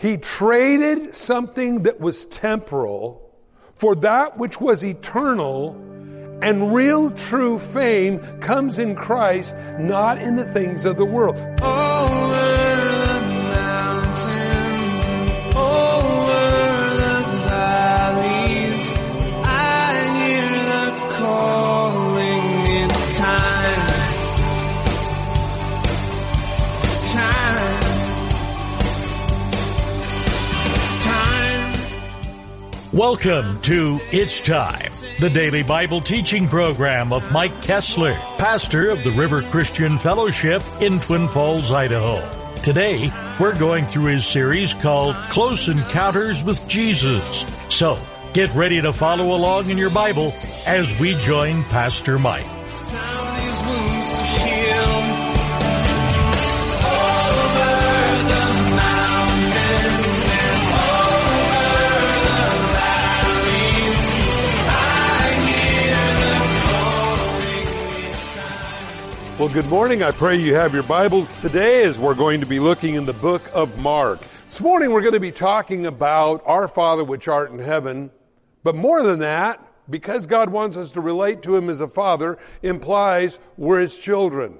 He traded something that was temporal for that which was eternal, and real true fame comes in Christ, not in the things of the world. Welcome to It's Time, the daily Bible teaching program of Mike Kessler, pastor of the River Christian Fellowship in Twin Falls, Idaho. Today, we're going through his series called Close Encounters with Jesus. So, get ready to follow along in your Bible as we join Pastor Mike. Well, good morning. I pray you have your Bibles today as we're going to be looking in the book of Mark. This morning we're going to be talking about our Father which art in heaven, but more than that, because God wants us to relate to Him as a Father, implies we're His children.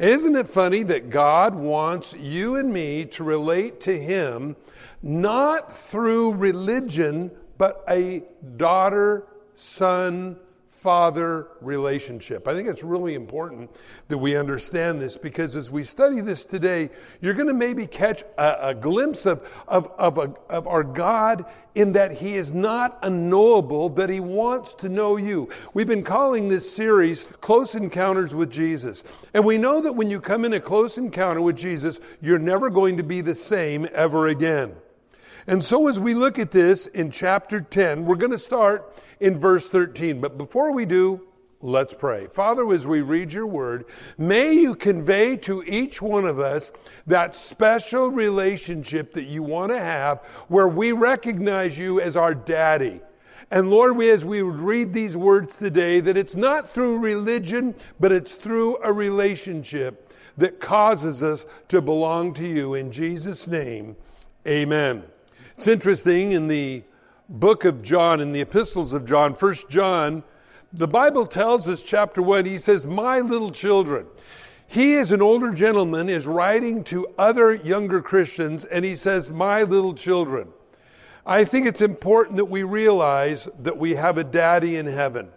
Isn't it funny that God wants you and me to relate to Him not through religion, but a daughter son father relationship. I think it's really important that we understand this because as we study this today, you're going to maybe catch a, a glimpse of, of, of, a, of our God in that He is not unknowable, but He wants to know you. We've been calling this series Close Encounters with Jesus. And we know that when you come in a close encounter with Jesus, you're never going to be the same ever again. And so as we look at this in chapter 10, we're going to start in verse 13. But before we do, let's pray. Father, as we read your word, may you convey to each one of us that special relationship that you want to have where we recognize you as our daddy. And Lord, we, as we read these words today, that it's not through religion, but it's through a relationship that causes us to belong to you. In Jesus' name, amen. It's interesting in the book of John, in the epistles of John, First John, the Bible tells us, chapter 1, he says, My little children. He, as an older gentleman, is writing to other younger Christians, and he says, My little children. I think it's important that we realize that we have a daddy in heaven.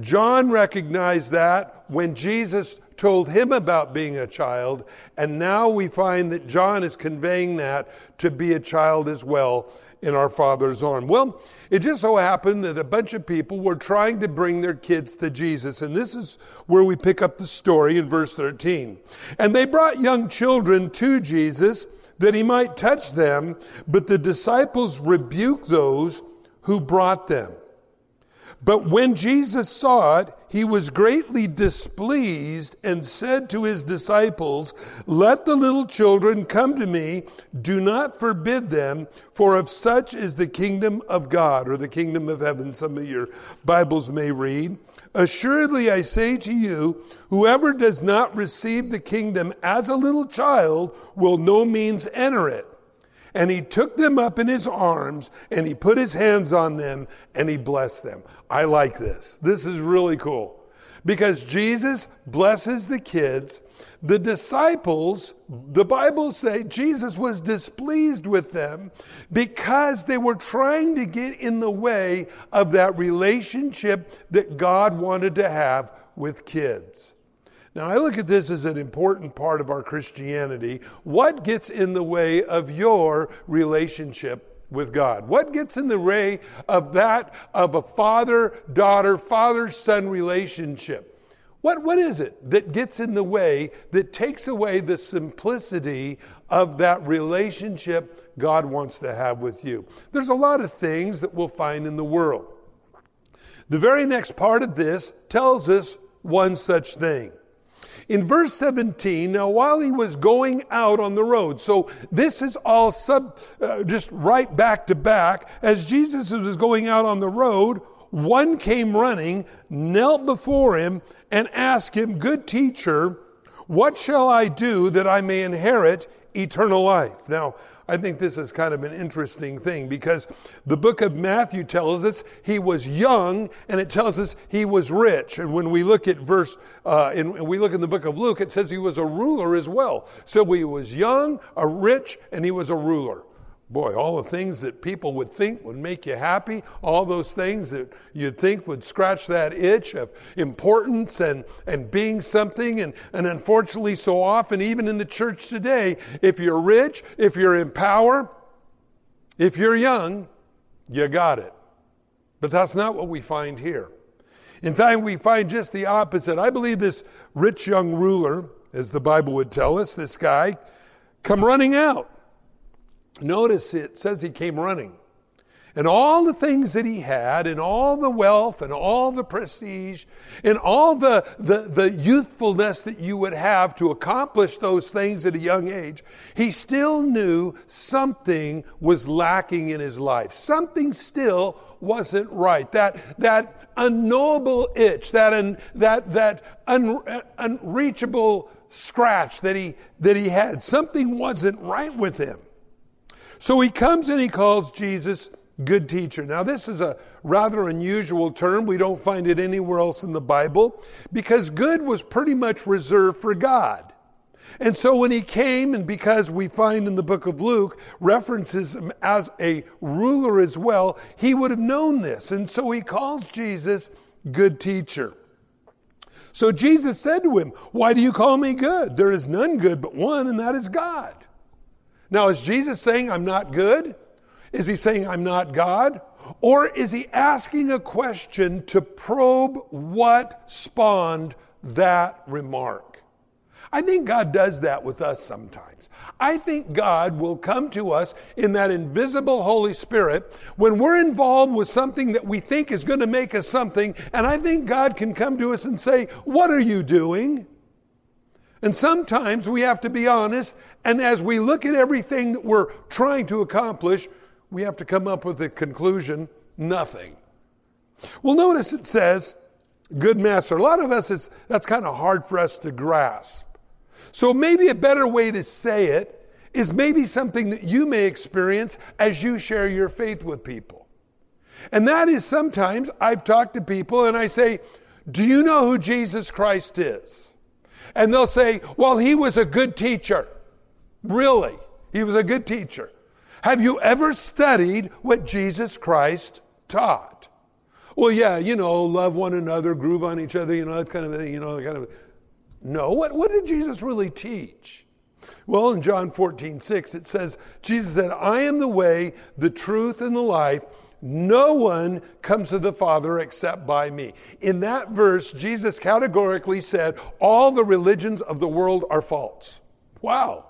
John recognized that when Jesus told him about being a child, and now we find that John is conveying that to be a child as well in our Father's arm. Well, it just so happened that a bunch of people were trying to bring their kids to Jesus, and this is where we pick up the story in verse 13. And they brought young children to Jesus that he might touch them, but the disciples rebuked those who brought them. But when Jesus saw it, he was greatly displeased and said to his disciples, Let the little children come to me. Do not forbid them, for of such is the kingdom of God, or the kingdom of heaven, some of your Bibles may read. Assuredly, I say to you, whoever does not receive the kingdom as a little child will no means enter it. And he took them up in his arms and he put his hands on them and he blessed them. I like this. This is really cool because Jesus blesses the kids. The disciples, the Bible say Jesus was displeased with them because they were trying to get in the way of that relationship that God wanted to have with kids. Now, I look at this as an important part of our Christianity. What gets in the way of your relationship with God? What gets in the way of that of a father daughter, father son relationship? What, what is it that gets in the way that takes away the simplicity of that relationship God wants to have with you? There's a lot of things that we'll find in the world. The very next part of this tells us one such thing. In verse 17, now while he was going out on the road, so this is all sub, uh, just right back to back. As Jesus was going out on the road, one came running, knelt before him, and asked him, Good teacher, what shall I do that I may inherit eternal life? Now, I think this is kind of an interesting thing because the book of Matthew tells us he was young and it tells us he was rich. And when we look at verse, uh, and we look in the book of Luke, it says he was a ruler as well. So he was young, a rich, and he was a ruler. Boy, all the things that people would think would make you happy, all those things that you'd think would scratch that itch of importance and, and being something. And, and unfortunately, so often, even in the church today, if you're rich, if you're in power, if you're young, you got it. But that's not what we find here. In fact, we find just the opposite. I believe this rich young ruler, as the Bible would tell us, this guy, come running out. Notice it says he came running. And all the things that he had, and all the wealth, and all the prestige, and all the, the, the youthfulness that you would have to accomplish those things at a young age, he still knew something was lacking in his life. Something still wasn't right. That, that unknowable itch, that, un, that, that un, unreachable scratch that he, that he had, something wasn't right with him. So he comes and he calls Jesus good teacher. Now, this is a rather unusual term. We don't find it anywhere else in the Bible because good was pretty much reserved for God. And so when he came, and because we find in the book of Luke references him as a ruler as well, he would have known this. And so he calls Jesus good teacher. So Jesus said to him, Why do you call me good? There is none good but one, and that is God. Now, is Jesus saying I'm not good? Is he saying I'm not God? Or is he asking a question to probe what spawned that remark? I think God does that with us sometimes. I think God will come to us in that invisible Holy Spirit when we're involved with something that we think is going to make us something, and I think God can come to us and say, What are you doing? And sometimes we have to be honest, and as we look at everything that we're trying to accomplish, we have to come up with the conclusion nothing. Well, notice it says, good master. A lot of us, that's kind of hard for us to grasp. So maybe a better way to say it is maybe something that you may experience as you share your faith with people. And that is sometimes I've talked to people and I say, Do you know who Jesus Christ is? And they'll say, well, he was a good teacher. Really? He was a good teacher. Have you ever studied what Jesus Christ taught? Well, yeah, you know, love one another, groove on each other, you know, that kind of thing, you know, kind of. No, what, what did Jesus really teach? Well, in John 14, 6, it says, Jesus said, I am the way, the truth, and the life. No one comes to the Father except by me. In that verse, Jesus categorically said, All the religions of the world are false. Wow.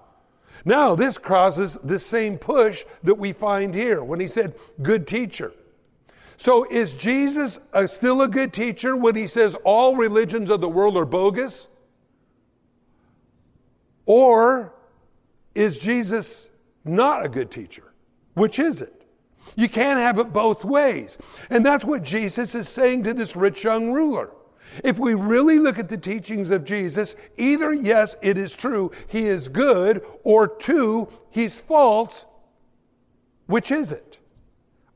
Now, this causes the same push that we find here when he said, Good teacher. So, is Jesus a, still a good teacher when he says all religions of the world are bogus? Or is Jesus not a good teacher? Which is it? You can't have it both ways. And that's what Jesus is saying to this rich young ruler. If we really look at the teachings of Jesus, either yes, it is true, he is good, or two, he's false. Which is it?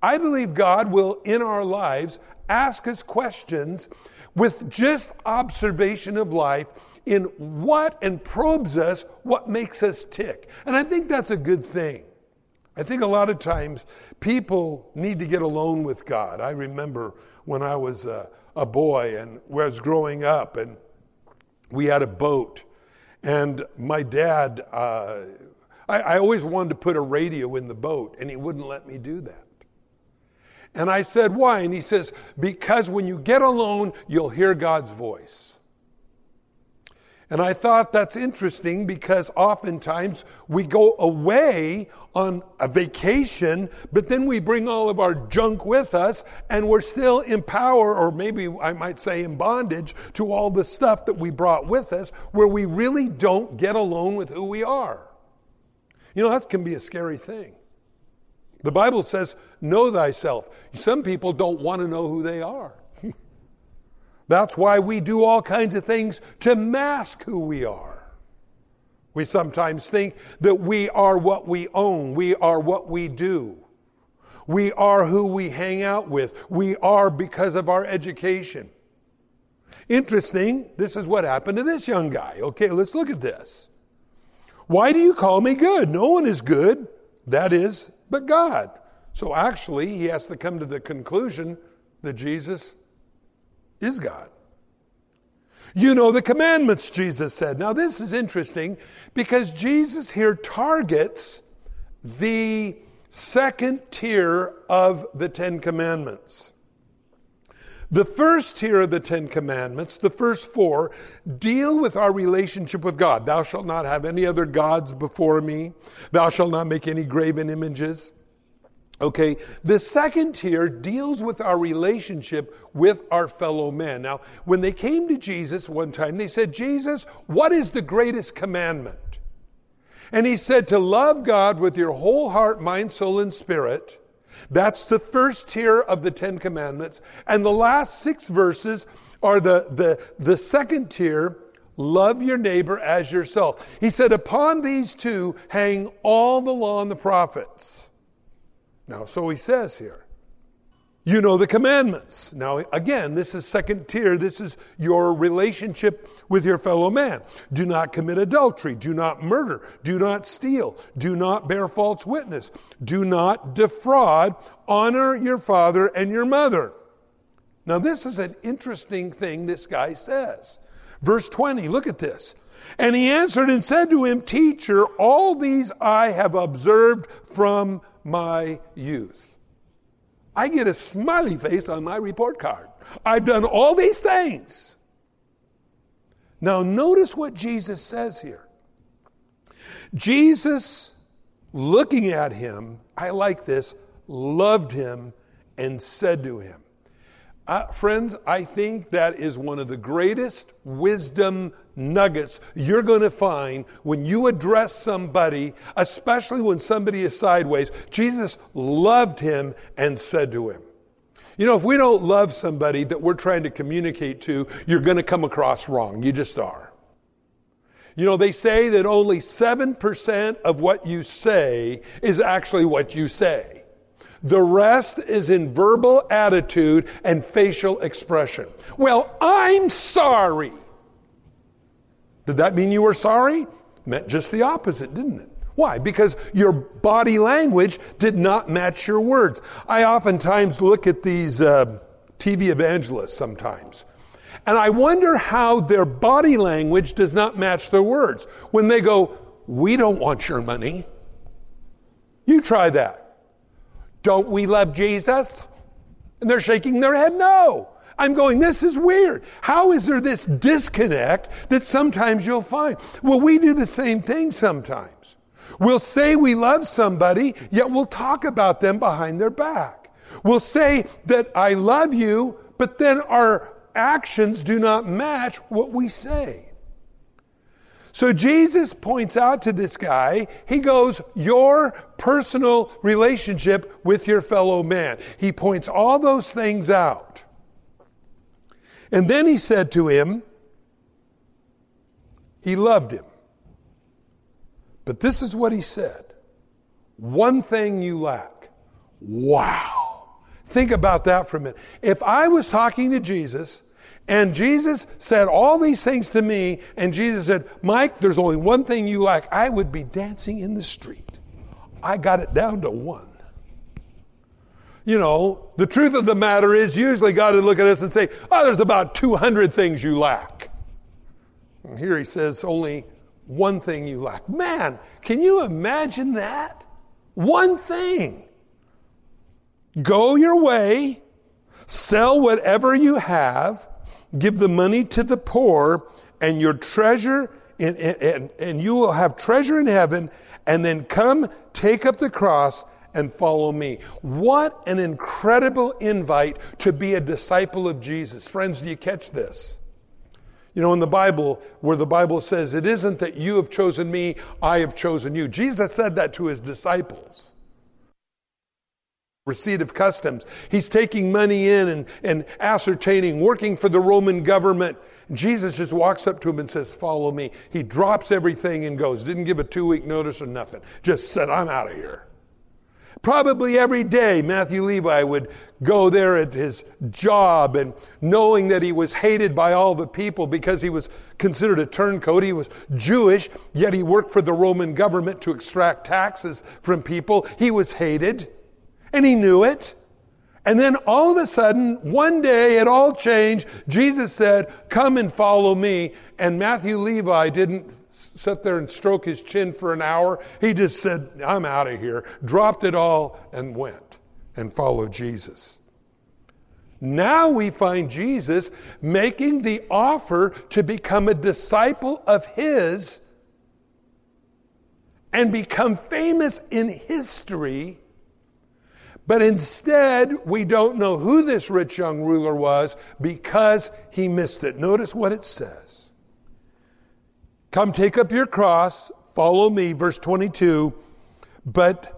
I believe God will, in our lives, ask us questions with just observation of life in what and probes us what makes us tick. And I think that's a good thing. I think a lot of times people need to get alone with God. I remember when I was a, a boy and was growing up, and we had a boat, and my dad, uh, I, I always wanted to put a radio in the boat, and he wouldn't let me do that. And I said, Why? And he says, Because when you get alone, you'll hear God's voice. And I thought that's interesting because oftentimes we go away on a vacation, but then we bring all of our junk with us and we're still in power, or maybe I might say in bondage, to all the stuff that we brought with us where we really don't get alone with who we are. You know, that can be a scary thing. The Bible says, know thyself. Some people don't want to know who they are. That's why we do all kinds of things to mask who we are. We sometimes think that we are what we own, we are what we do. We are who we hang out with. We are because of our education. Interesting, this is what happened to this young guy. Okay, let's look at this. Why do you call me good? No one is good, that is, but God. So actually, he has to come to the conclusion that Jesus is God. You know the commandments, Jesus said. Now, this is interesting because Jesus here targets the second tier of the Ten Commandments. The first tier of the Ten Commandments, the first four, deal with our relationship with God. Thou shalt not have any other gods before me. Thou shalt not make any graven images. Okay, the second tier deals with our relationship with our fellow men. Now, when they came to Jesus one time, they said, Jesus, what is the greatest commandment? And he said, to love God with your whole heart, mind, soul, and spirit. That's the first tier of the Ten Commandments. And the last six verses are the, the, the second tier love your neighbor as yourself. He said, upon these two hang all the law and the prophets. Now, so he says here, you know the commandments. Now, again, this is second tier. This is your relationship with your fellow man. Do not commit adultery. Do not murder. Do not steal. Do not bear false witness. Do not defraud. Honor your father and your mother. Now, this is an interesting thing this guy says. Verse 20, look at this. And he answered and said to him, Teacher, all these I have observed from my youth. I get a smiley face on my report card. I've done all these things. Now, notice what Jesus says here. Jesus, looking at him, I like this, loved him and said to him, uh, friends, I think that is one of the greatest wisdom nuggets you're going to find when you address somebody, especially when somebody is sideways. Jesus loved him and said to him. You know, if we don't love somebody that we're trying to communicate to, you're going to come across wrong. You just are. You know, they say that only 7% of what you say is actually what you say. The rest is in verbal attitude and facial expression. Well, I'm sorry. Did that mean you were sorry? meant just the opposite, didn't it? Why? Because your body language did not match your words. I oftentimes look at these uh, TV evangelists sometimes, and I wonder how their body language does not match their words. When they go, We don't want your money. You try that. Don't we love Jesus? And they're shaking their head, no. I'm going, this is weird. How is there this disconnect that sometimes you'll find? Well, we do the same thing sometimes. We'll say we love somebody, yet we'll talk about them behind their back. We'll say that I love you, but then our actions do not match what we say. So Jesus points out to this guy, he goes, Your personal relationship with your fellow man. He points all those things out. And then he said to him, He loved him. But this is what he said One thing you lack. Wow. Think about that for a minute. If I was talking to Jesus, and Jesus said all these things to me, and Jesus said, Mike, there's only one thing you lack. I would be dancing in the street. I got it down to one. You know, the truth of the matter is, usually God would look at us and say, Oh, there's about 200 things you lack. And here he says, Only one thing you lack. Man, can you imagine that? One thing. Go your way, sell whatever you have Give the money to the poor, and your treasure, in, and, and you will have treasure in heaven, and then come take up the cross and follow me. What an incredible invite to be a disciple of Jesus. Friends, do you catch this? You know, in the Bible, where the Bible says, It isn't that you have chosen me, I have chosen you. Jesus said that to his disciples. Receipt of customs. He's taking money in and, and ascertaining, working for the Roman government. Jesus just walks up to him and says, Follow me. He drops everything and goes. Didn't give a two week notice or nothing. Just said, I'm out of here. Probably every day, Matthew Levi would go there at his job and knowing that he was hated by all the people because he was considered a turncoat. He was Jewish, yet he worked for the Roman government to extract taxes from people. He was hated, and he knew it. And then all of a sudden, one day it all changed. Jesus said, Come and follow me. And Matthew Levi didn't sit there and stroke his chin for an hour. He just said, I'm out of here, dropped it all, and went and followed Jesus. Now we find Jesus making the offer to become a disciple of his and become famous in history. But instead, we don't know who this rich young ruler was because he missed it. Notice what it says. Come take up your cross, follow me, verse 22. But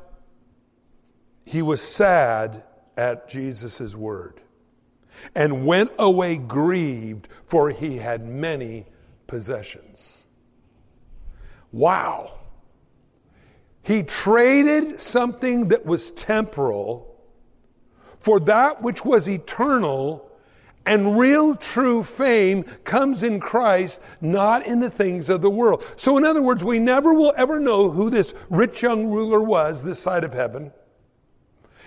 he was sad at Jesus' word and went away grieved, for he had many possessions. Wow. He traded something that was temporal for that which was eternal and real true fame comes in Christ, not in the things of the world. So, in other words, we never will ever know who this rich young ruler was this side of heaven.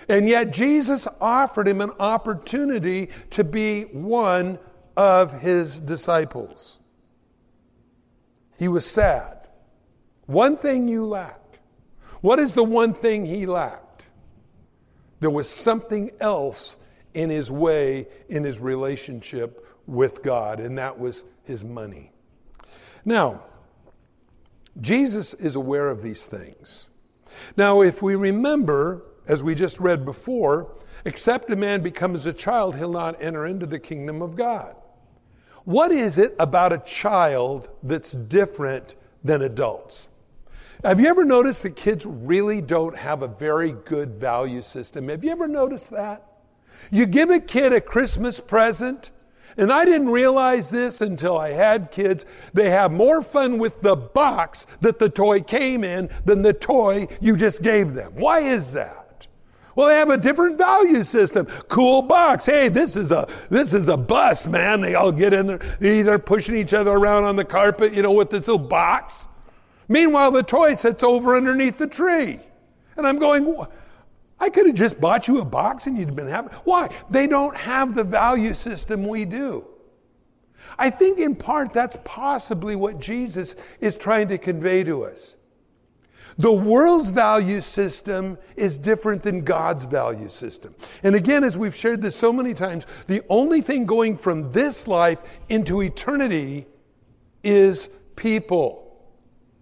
And yet, Jesus offered him an opportunity to be one of his disciples. He was sad. One thing you lack. What is the one thing he lacked? There was something else in his way in his relationship with God, and that was his money. Now, Jesus is aware of these things. Now, if we remember, as we just read before, except a man becomes a child, he'll not enter into the kingdom of God. What is it about a child that's different than adults? Have you ever noticed that kids really don't have a very good value system? Have you ever noticed that? You give a kid a Christmas present, and I didn't realize this until I had kids. They have more fun with the box that the toy came in than the toy you just gave them. Why is that? Well, they have a different value system. Cool box. Hey, this is a this is a bus, man. They all get in there, either pushing each other around on the carpet, you know, with this little box. Meanwhile, the toy sits over underneath the tree. And I'm going, I could have just bought you a box and you'd have been happy. Why? They don't have the value system we do. I think in part that's possibly what Jesus is trying to convey to us. The world's value system is different than God's value system. And again, as we've shared this so many times, the only thing going from this life into eternity is people.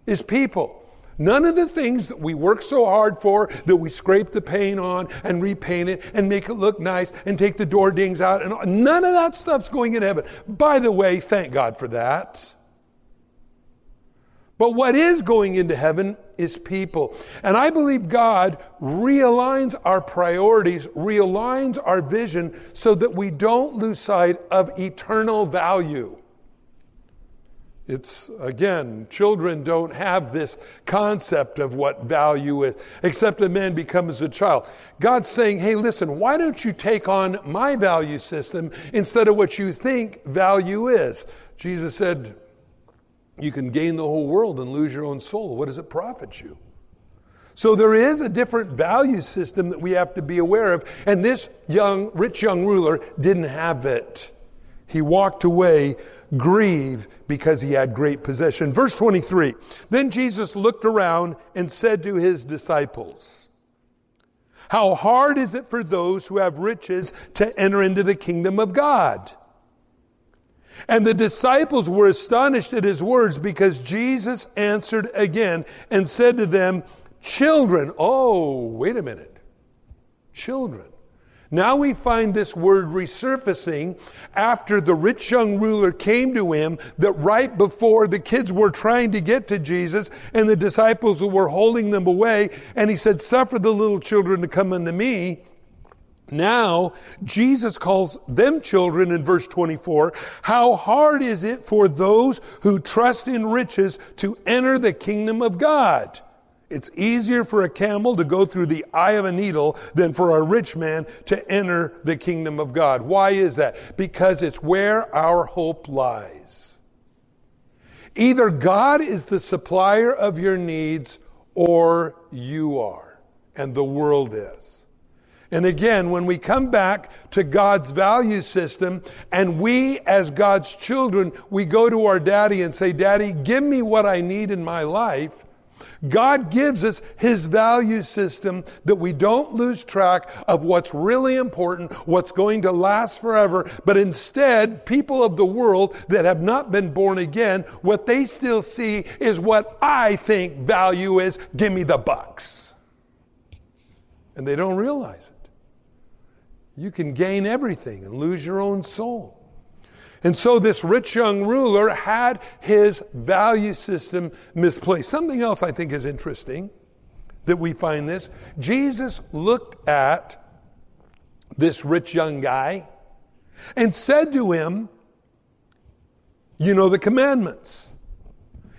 Is people. None of the things that we work so hard for, that we scrape the paint on and repaint it and make it look nice and take the door dings out, and none of that stuff's going in heaven. By the way, thank God for that. But what is going into heaven is people. And I believe God realigns our priorities, realigns our vision so that we don't lose sight of eternal value. It's, again, children don't have this concept of what value is, except a man becomes a child. God's saying, hey, listen, why don't you take on my value system instead of what you think value is? Jesus said, you can gain the whole world and lose your own soul. What does it profit you? So there is a different value system that we have to be aware of, and this young, rich young ruler didn't have it. He walked away grieve because he had great possession. Verse 23 Then Jesus looked around and said to his disciples, How hard is it for those who have riches to enter into the kingdom of God? And the disciples were astonished at his words because Jesus answered again and said to them, Children, oh, wait a minute. Children. Now we find this word resurfacing after the rich young ruler came to him, that right before the kids were trying to get to Jesus and the disciples were holding them away, and he said, Suffer the little children to come unto me. Now, Jesus calls them children in verse 24. How hard is it for those who trust in riches to enter the kingdom of God? It's easier for a camel to go through the eye of a needle than for a rich man to enter the kingdom of God. Why is that? Because it's where our hope lies. Either God is the supplier of your needs or you are, and the world is. And again, when we come back to God's value system and we as God's children, we go to our daddy and say, Daddy, give me what I need in my life. God gives us His value system that we don't lose track of what's really important, what's going to last forever, but instead, people of the world that have not been born again, what they still see is what I think value is. Give me the bucks. And they don't realize it. You can gain everything and lose your own soul. And so this rich young ruler had his value system misplaced. Something else I think is interesting that we find this. Jesus looked at this rich young guy and said to him, You know the commandments.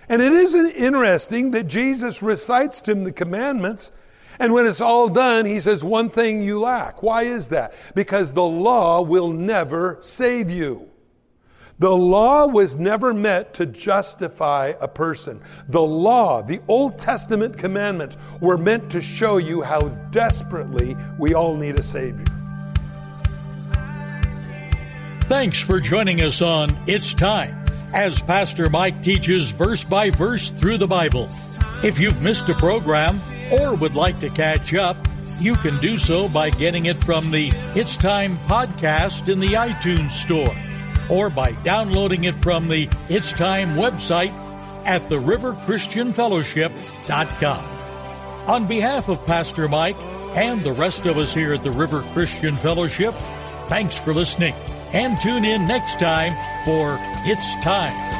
And it isn't interesting that Jesus recites to him the commandments and when it's all done, he says, one thing you lack. Why is that? Because the law will never save you. The law was never meant to justify a person. The law, the Old Testament commandments, were meant to show you how desperately we all need a Savior. Thanks for joining us on It's Time as Pastor Mike teaches verse by verse through the Bible. If you've missed a program, or would like to catch up, you can do so by getting it from the It's Time podcast in the iTunes Store or by downloading it from the It's Time website at theriverchristianfellowship.com. On behalf of Pastor Mike and the rest of us here at the River Christian Fellowship, thanks for listening and tune in next time for It's Time.